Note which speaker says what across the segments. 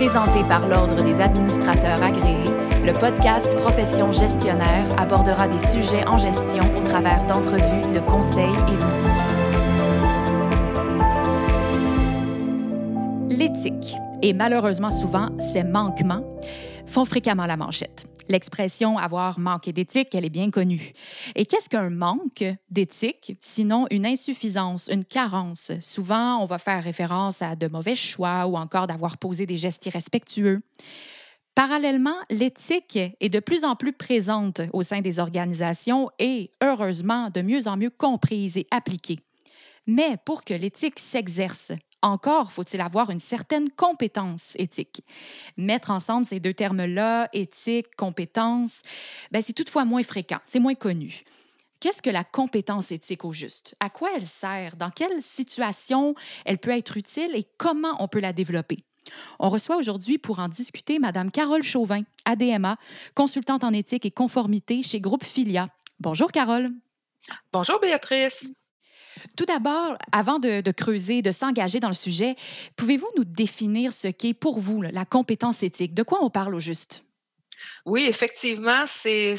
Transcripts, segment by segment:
Speaker 1: Présenté par l'Ordre des administrateurs agréés, le podcast Profession gestionnaire abordera des sujets en gestion au travers d'entrevues, de conseils et d'outils. L'éthique, et malheureusement souvent ses manquements, font fréquemment la manchette. L'expression avoir manqué d'éthique, elle est bien connue. Et qu'est-ce qu'un manque d'éthique, sinon une insuffisance, une carence? Souvent, on va faire référence à de mauvais choix ou encore d'avoir posé des gestes irrespectueux. Parallèlement, l'éthique est de plus en plus présente au sein des organisations et, heureusement, de mieux en mieux comprise et appliquée. Mais pour que l'éthique s'exerce, encore faut-il avoir une certaine compétence éthique. Mettre ensemble ces deux termes-là, éthique, compétence, ben, c'est toutefois moins fréquent, c'est moins connu. Qu'est-ce que la compétence éthique au juste? À quoi elle sert? Dans quelle situation elle peut être utile et comment on peut la développer? On reçoit aujourd'hui pour en discuter Mme Carole Chauvin, ADMA, consultante en éthique et conformité chez Groupe Filia. Bonjour Carole.
Speaker 2: Bonjour Béatrice.
Speaker 1: Tout d'abord, avant de, creuser, de s'engager dans le sujet, pouvez-vous nous définir ce qu'est pour vous la compétence éthique? De quoi on parle au juste?
Speaker 2: Oui, effectivement, c'est,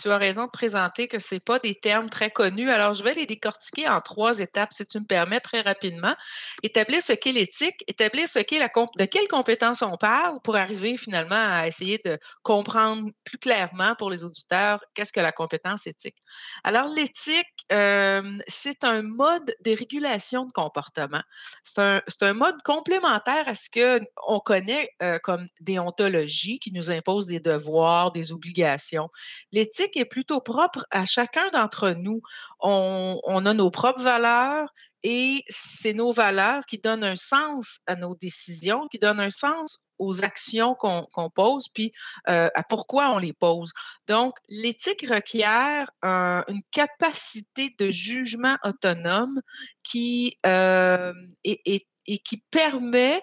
Speaker 2: tu as raison de présenter que ce pas des termes très connus. Alors, je vais les décortiquer en trois étapes, si tu me permets, très rapidement. Établir ce qu'est l'éthique, établir ce qu'est la de quelles compétences on parle pour arriver finalement à essayer de comprendre plus clairement pour les auditeurs qu'est-ce que la compétence éthique. Alors, l'éthique, euh, c'est un mode de régulation de comportement. C'est un, c'est un mode complémentaire à ce qu'on connaît euh, comme déontologie qui nous impose des devoirs des obligations. L'éthique est plutôt propre à chacun d'entre nous. On, a nos propres valeurs et c'est nos valeurs qui donnent un sens à nos décisions, qui donnent un sens aux actions qu'on pose, puis euh, à pourquoi on les pose. Donc, l'éthique requiert une capacité de jugement autonome qui euh, est et qui permet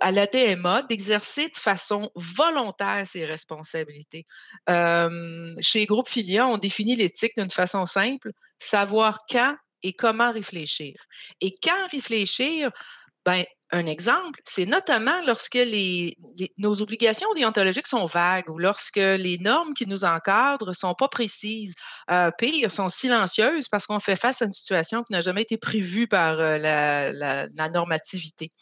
Speaker 2: à la DMA d'exercer de façon volontaire ses responsabilités. chez Groupe Filia, on définit l'éthique d'une façon simple, savoir quand et comment réfléchir. Et quand réfléchir, ben, un exemple, c'est notamment lorsque nos obligations déontologiques sont vagues ou lorsque les normes qui nous encadrent ne sont pas précises. Euh, pire, sont silencieuses parce qu'on fait face à une situation qui n'a jamais été prévue par euh, la, normativité.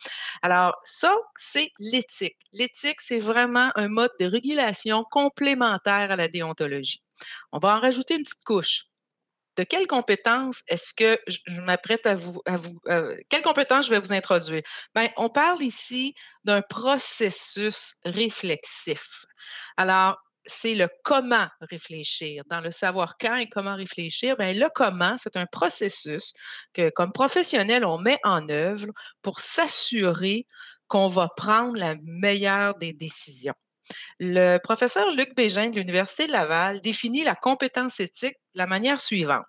Speaker 2: Alors, ça, c'est l'éthique. L'éthique, c'est vraiment un mode de régulation complémentaire à la déontologie. On va en rajouter une petite couche de quelles compétences est-ce que je, m'apprête à vous, à vous euh, quelles compétences je vais vous introduire? Bien, on parle ici d'un processus réflexif. Alors, c'est le comment réfléchir. Dans le savoir quand et comment réfléchir, bien, le comment, c'est un processus que, comme professionnel, on met en œuvre pour s'assurer qu'on va prendre la meilleure des décisions. Le professeur Luc Bégin de l'Université de Laval définit la compétence éthique de la manière suivante.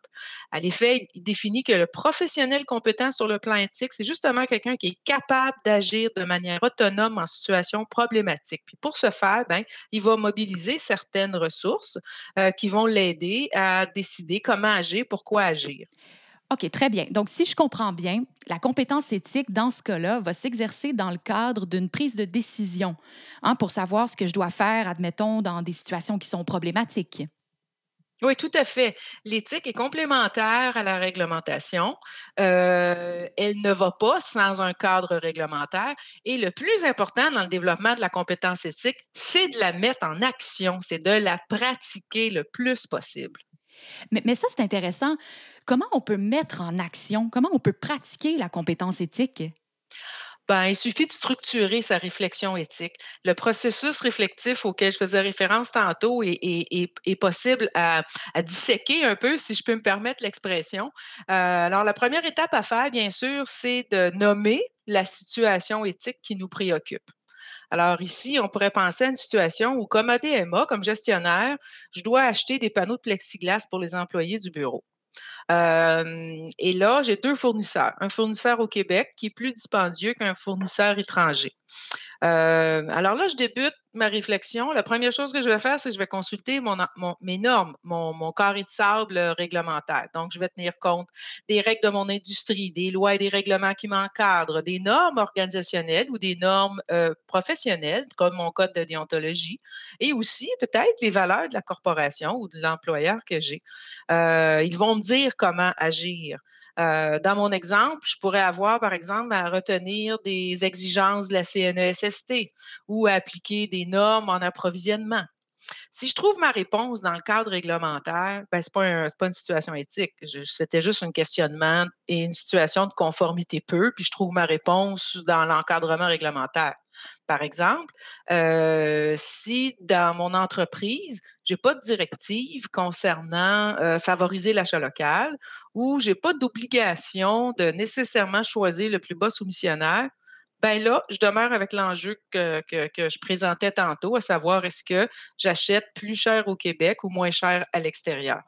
Speaker 2: À l'effet, il définit que le professionnel compétent sur le plan éthique, c'est justement quelqu'un qui est capable d'agir de manière autonome en situation problématique. Puis pour ce faire, ben, il va mobiliser certaines ressources euh, qui vont l'aider à décider comment agir, pourquoi agir.
Speaker 1: OK, très bien. Donc, si je comprends bien, la compétence éthique, dans ce cas-là, va s'exercer dans le cadre d'une prise de décision hein, pour savoir ce que je dois faire, admettons, dans des situations qui sont problématiques.
Speaker 2: Oui, tout à fait. L'éthique est complémentaire à la réglementation. Euh, elle ne va pas sans un cadre réglementaire. Et le plus important dans le développement de la compétence éthique, c'est de la mettre en action, c'est de la pratiquer le plus possible.
Speaker 1: Mais, ça, c'est intéressant. Comment on peut mettre en action, comment on peut pratiquer la compétence éthique?
Speaker 2: Ben, il suffit de structurer sa réflexion éthique. Le processus réflectif auquel je faisais référence tantôt est, possible à, disséquer un peu, si je peux me permettre l'expression. Euh, alors, la première étape à faire, bien sûr, c'est de nommer la situation éthique qui nous préoccupe. Alors ici, on pourrait penser à une situation où, comme ADMA, comme gestionnaire, je dois acheter des panneaux de plexiglas pour les employés du bureau. et là, j'ai deux fournisseurs. Un fournisseur au Québec qui est plus dispendieux qu'un fournisseur étranger. Euh, alors là, je débute ma réflexion. La première chose que je vais faire, c'est que je vais consulter mes normes, mon, carré de sable réglementaire. Donc, je vais tenir compte des règles de mon industrie, des lois et des règlements qui m'encadrent, des normes organisationnelles ou des normes euh, professionnelles, comme mon code de déontologie, et aussi peut-être les valeurs de la corporation ou de l'employeur que j'ai. Euh, ils vont me dire comment agir. Euh, dans mon exemple, je pourrais avoir, par exemple, à retenir des exigences de la CNESST ou à appliquer des normes en approvisionnement. Si je trouve ma réponse dans le cadre réglementaire, ben, ce n'est pas, une situation éthique. C'était juste un questionnement et une situation de conformité peu, puis je trouve ma réponse dans l'encadrement réglementaire. Par exemple, euh, si dans mon entreprise, je n'ai pas de directive concernant euh, favoriser l'achat local ou je n'ai pas d'obligation de nécessairement choisir le plus bas soumissionnaire, ben là, je demeure avec l'enjeu que, que, je présentais tantôt, à savoir est-ce que j'achète plus cher au Québec ou moins cher à l'extérieur.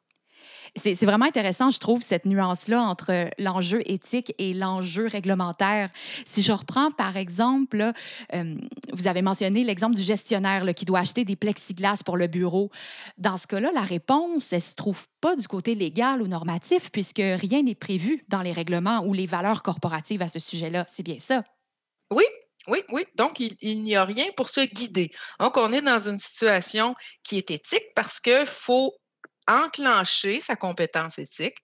Speaker 1: C'est vraiment intéressant, je trouve, cette nuance-là entre l'enjeu éthique et l'enjeu réglementaire. Si je reprends, par exemple, euh, vous avez mentionné l'exemple du gestionnaire qui doit acheter des plexiglas pour le bureau. Dans ce cas-là, la réponse, elle se trouve pas du côté légal ou normatif, puisque rien n'est prévu dans les règlements ou les valeurs corporatives à ce sujet-là. C'est bien ça?
Speaker 2: Oui, oui, oui. Donc, il, il n'y a rien pour se guider. Donc, on est dans une situation qui est éthique parce qu'il faut enclencher sa compétence éthique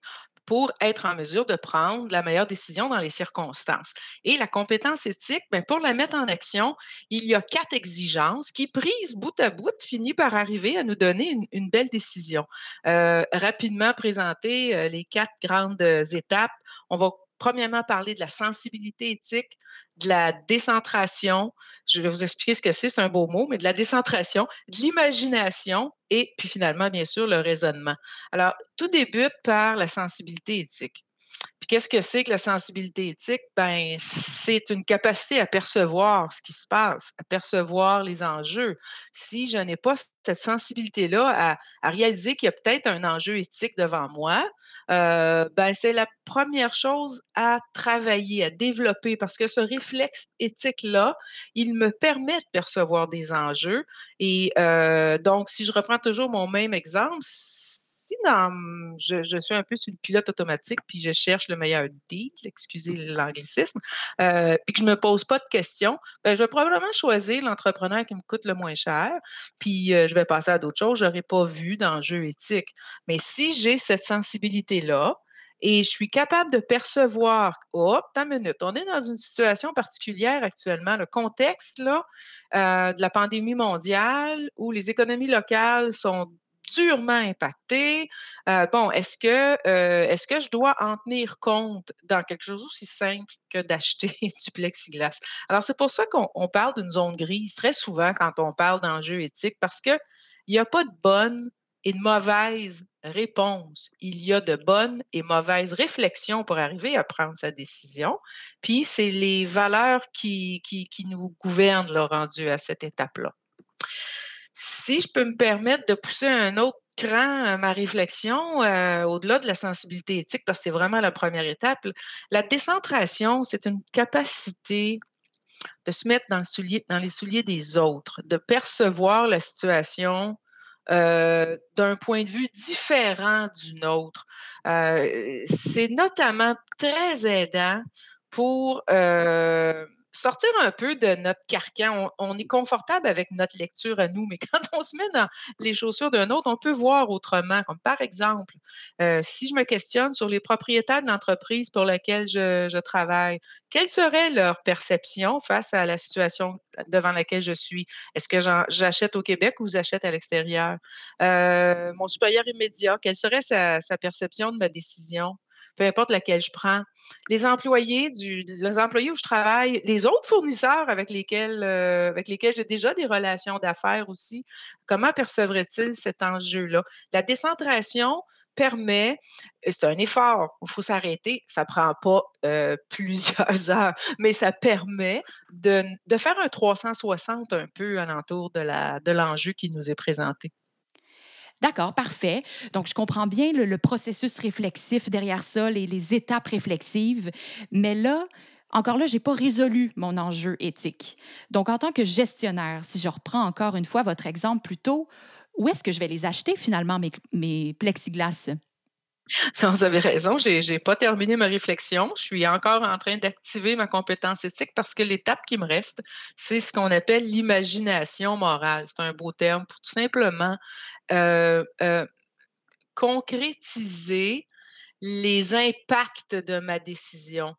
Speaker 2: pour être en mesure de prendre la meilleure décision dans les circonstances. Et la compétence éthique, bien, pour la mettre en action, il y a quatre exigences qui, prises bout à bout, finissent par arriver à nous donner une, belle décision. Euh, rapidement présenter euh, les quatre grandes étapes. On va premièrement parler de la sensibilité éthique, de la décentration. Je vais vous expliquer ce que c'est, c'est un beau mot, mais de la décentration, de l'imagination et puis finalement, bien sûr, le raisonnement. Alors, tout débute par la sensibilité éthique. Puis qu'est-ce que c'est que la sensibilité éthique? Ben, c'est une capacité à percevoir ce qui se passe, à percevoir les enjeux. Si je n'ai pas cette sensibilité-là à, réaliser qu'il y a peut-être un enjeu éthique devant moi, euh, ben, c'est la première chose à travailler, à développer, parce que ce réflexe éthique-là, il me permet de percevoir des enjeux. Et euh, donc, si je reprends toujours mon même exemple, si je, suis un peu sur le pilote automatique, puis je cherche le meilleur deal, excusez l'anglicisme, euh, puis que je ne me pose pas de questions, ben, je vais probablement choisir l'entrepreneur qui me coûte le moins cher, puis euh, je vais passer à d'autres choses. Je n'aurais pas vu d'enjeu éthique. Mais si j'ai cette sensibilité-là, et je suis capable de percevoir, oh, une minute, on est dans une situation particulière actuellement, le contexte là, euh, de la pandémie mondiale où les économies locales sont durement impacté. Euh, bon, est-ce que, euh, est-ce que je dois en tenir compte dans quelque chose aussi simple que d'acheter du plexiglas? Alors, c'est pour ça qu'on parle d'une zone grise très souvent quand on parle d'enjeux éthiques parce qu'il n'y a pas de bonne et de mauvaise réponse. Il y a de bonnes et mauvaises réflexions pour arriver à prendre sa décision. Puis, c'est les valeurs qui, qui, qui nous gouvernent là, rendu à cette étape-là. Si je peux me permettre de pousser un autre cran euh, ma réflexion euh, au-delà de la sensibilité éthique, parce que c'est vraiment la première étape, la décentration, c'est une capacité de se mettre dans, les souliers des autres, de percevoir la situation euh, d'un point de vue différent du nôtre. c'est notamment très aidant pour sortir un peu de notre carcan. On, est confortable avec notre lecture à nous, mais quand on se met dans les chaussures d'un autre, on peut voir autrement. Comme par exemple, euh, si je me questionne sur les propriétaires de l'entreprise pour laquelle je, travaille, quelle serait leur perception face à la situation devant laquelle je suis? Est-ce que j'achète au Québec ou j'achète à l'extérieur? Euh, mon supérieur immédiat, quelle serait sa perception de ma décision? Peu importe laquelle je prends. Les employés, les employés où je travaille, les autres fournisseurs avec lesquels, euh, lesquels j'ai déjà des relations d'affaires aussi, comment percevraient-ils cet enjeu-là? La décentration permet, c'est un effort, il faut s'arrêter, ça ne prend pas euh, plusieurs heures, mais ça permet de, de, faire un 360 un peu alentour de l'enjeu de qui nous est présenté.
Speaker 1: D'accord, parfait. Donc, je comprends bien le, processus réflexif derrière ça, les, les, étapes réflexives. Mais là, Encore là, je n'ai pas résolu mon enjeu éthique. Donc, en tant que gestionnaire, si je reprends encore une fois votre exemple plus tôt, où est-ce que je vais les acheter finalement, mes, mes plexiglas?
Speaker 2: Vous avez raison, je n'ai pas terminé ma réflexion. Je suis encore en train d'activer ma compétence éthique parce que l'étape qui me reste, c'est ce qu'on appelle l'imagination morale. C'est un beau terme pour tout simplement euh, euh, concrétiser les impacts de ma décision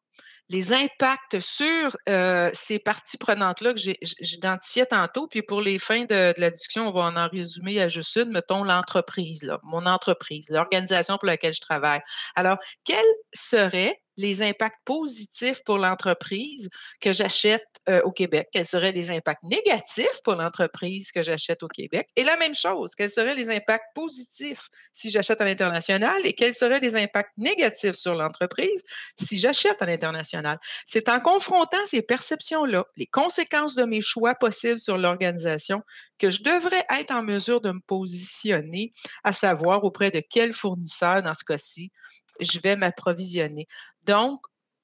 Speaker 2: les impacts sur euh, ces parties prenantes-là que j'identifiais tantôt. Puis pour les fins de, de, la discussion, on va en, résumer à juste une, mettons l'entreprise, mon entreprise, l'organisation pour laquelle je travaille. Alors, quels seraient les impacts positifs pour l'entreprise que j'achète euh, au Québec, quels seraient les impacts négatifs pour l'entreprise que j'achète au Québec, et la même chose, quels seraient les impacts positifs si j'achète à l'international et quels seraient les impacts négatifs sur l'entreprise si j'achète à l'international? C'est en confrontant ces perceptions-là, les conséquences de mes choix possibles sur l'organisation, que je devrais être en mesure de me positionner, à savoir auprès de quel fournisseur, dans ce cas-ci, je vais m'approvisionner. Donc,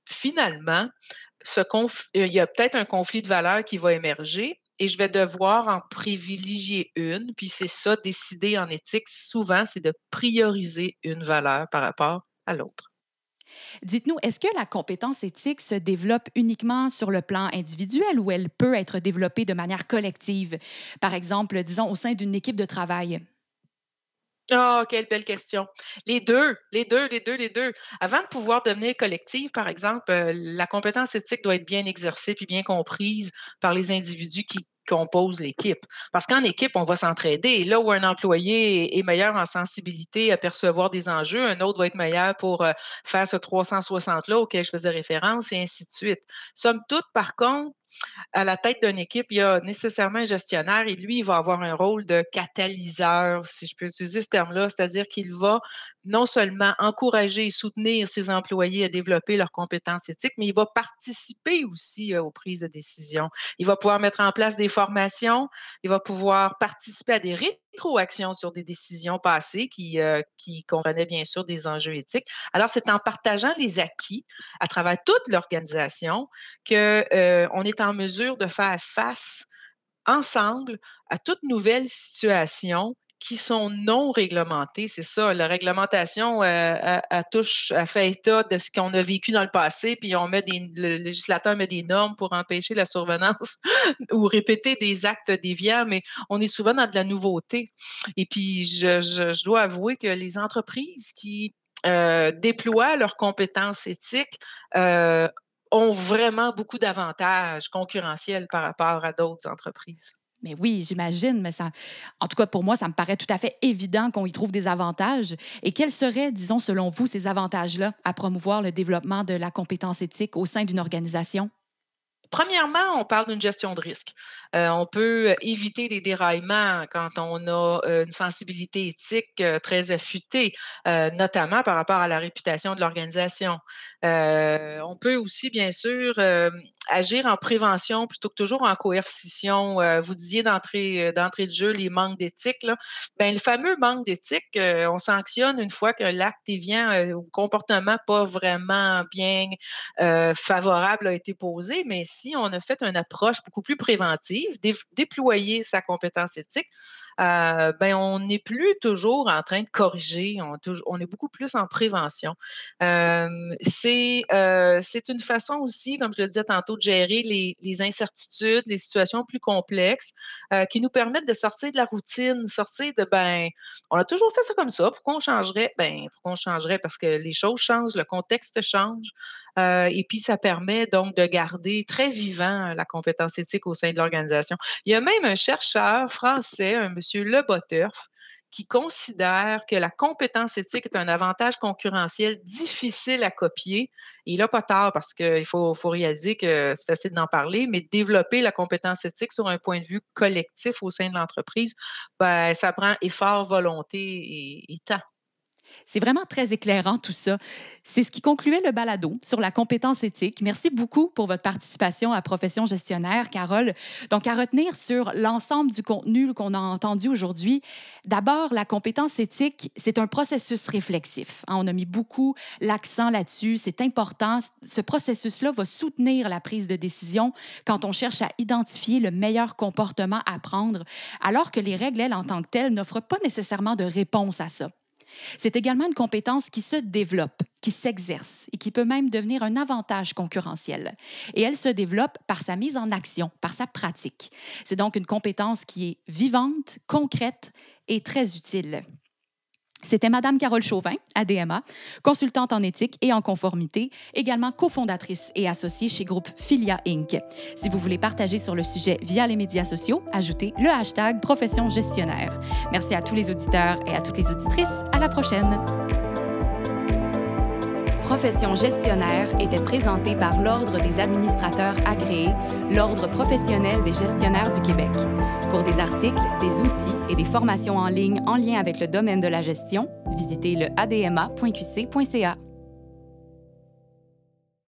Speaker 2: finalement, ce il y a peut-être un conflit de valeurs qui va émerger et je vais devoir en privilégier une. Puis c'est ça, décider en éthique, souvent, c'est de prioriser une valeur par rapport à l'autre.
Speaker 1: Dites-nous, est-ce que la compétence éthique se développe uniquement sur le plan individuel ou elle peut être développée de manière collective, par exemple, disons, au sein d'une équipe de travail?
Speaker 2: Ah, quelle belle question. Les deux, les deux, les deux, les deux. Avant de pouvoir devenir collective, par exemple, euh, la compétence éthique doit être bien exercée puis bien comprise par les individus qui composent l'équipe. Parce qu'en équipe, on va s'entraider. Là où un employé est meilleur en sensibilité à percevoir des enjeux, un autre va être meilleur pour euh, faire ce 360-là auquel je faisais référence et ainsi de suite. Somme toute, par contre, à la tête d'une équipe, il y a nécessairement un gestionnaire et lui, il va avoir un rôle de catalyseur, si je peux utiliser ce terme-là, c'est-à-dire qu'il va non seulement encourager et soutenir ses employés à développer leurs compétences éthiques, mais il va participer aussi euh, aux prises de décision. Il va pouvoir mettre en place des formations, il va pouvoir participer à des rétroactions sur des décisions passées qui, euh, qui comprenaient bien sûr des enjeux éthiques. Alors, c'est en partageant les acquis à travers toute l'organisation qu'on euh, est en mesure de faire face ensemble à toute nouvelle situation qui sont non réglementées. C'est ça, la réglementation, euh, touche, à fait état de ce qu'on a vécu dans le passé, puis on met des, le législateur met des normes pour empêcher la survenance ou répéter des actes déviants, mais on est souvent dans de la nouveauté. Et puis, je, je, dois avouer que les entreprises qui euh, déploient leurs compétences éthiques euh, ont vraiment beaucoup d'avantages concurrentiels par rapport à d'autres entreprises.
Speaker 1: Mais oui, j'imagine, mais ça, en tout cas pour moi, ça me paraît tout à fait évident qu'on y trouve des avantages. Et quels seraient, disons, selon vous, ces avantages-là à promouvoir le développement de la compétence éthique au sein d'une organisation?
Speaker 2: Premièrement, on parle d'une gestion de risque. Euh, on peut éviter des déraillements quand on a euh, une sensibilité éthique euh, très affûtée, notamment par rapport à la réputation de l'organisation. on peut aussi, bien sûr, agir en prévention plutôt que toujours en coercition. vous disiez d'entrée d'entrée de jeu les manques d'éthique. Ben, le fameux manque d'éthique, on sanctionne une fois que l'acte vient ou comportement pas vraiment bien favorable a été posé, mais si on a fait une approche beaucoup plus préventive, déployer sa compétence éthique, euh, ben, on n'est plus toujours en train de corriger, on, est beaucoup plus en prévention. Euh, c'est une façon aussi, comme je le disais tantôt, de gérer les, incertitudes, les situations plus complexes euh, qui nous permettent de sortir de la routine, sortir de, ben, on a toujours fait ça comme ça, pourquoi on changerait? Ben, pourquoi on changerait? Parce que les choses changent, le contexte change, et puis ça permet donc de garder très vivant la compétence éthique au sein de l'organisation. Il y a même un chercheur français, un monsieur Le Boturf, qui considère que la compétence éthique est un avantage concurrentiel difficile à copier. Et il n'a pas tard parce qu'il faut, faut, réaliser que c'est facile d'en parler, mais développer la compétence éthique sur un point de vue collectif au sein de l'entreprise, ben, ça prend effort, volonté et temps.
Speaker 1: C'est vraiment très éclairant tout ça. C'est ce qui concluait le balado sur la compétence éthique. Merci beaucoup pour votre participation à Profession gestionnaire, Carole. Donc, à retenir sur l'ensemble du contenu qu'on a entendu aujourd'hui, d'abord, la compétence éthique, c'est un processus réflexif. Hein. On a mis beaucoup l'accent là-dessus. C'est important. Ce processus-là va soutenir la prise de décision quand on cherche à identifier le meilleur comportement à prendre, alors que les règles, elles, en tant que telles, n'offrent pas nécessairement de réponse à ça. C'est également une compétence qui se développe, qui s'exerce et qui peut même devenir un avantage concurrentiel. Et elle se développe par sa mise en action, par sa pratique. C'est donc une compétence qui est vivante, concrète et très utile. C'était Madame Carole Chauvin, ADMA, consultante en éthique et en conformité, également cofondatrice et associée chez Groupe Filia Inc. Si vous voulez partager sur le sujet via les médias sociaux, ajoutez le hashtag profession gestionnaire. Merci à tous les auditeurs et à toutes les auditrices. À la prochaine. Profession gestionnaire était présentée par l'Ordre des administrateurs agréés, l'Ordre professionnel des gestionnaires du Québec. Pour des articles, des outils et des formations en ligne en lien avec le domaine de la gestion, visitez le adma.qc.ca.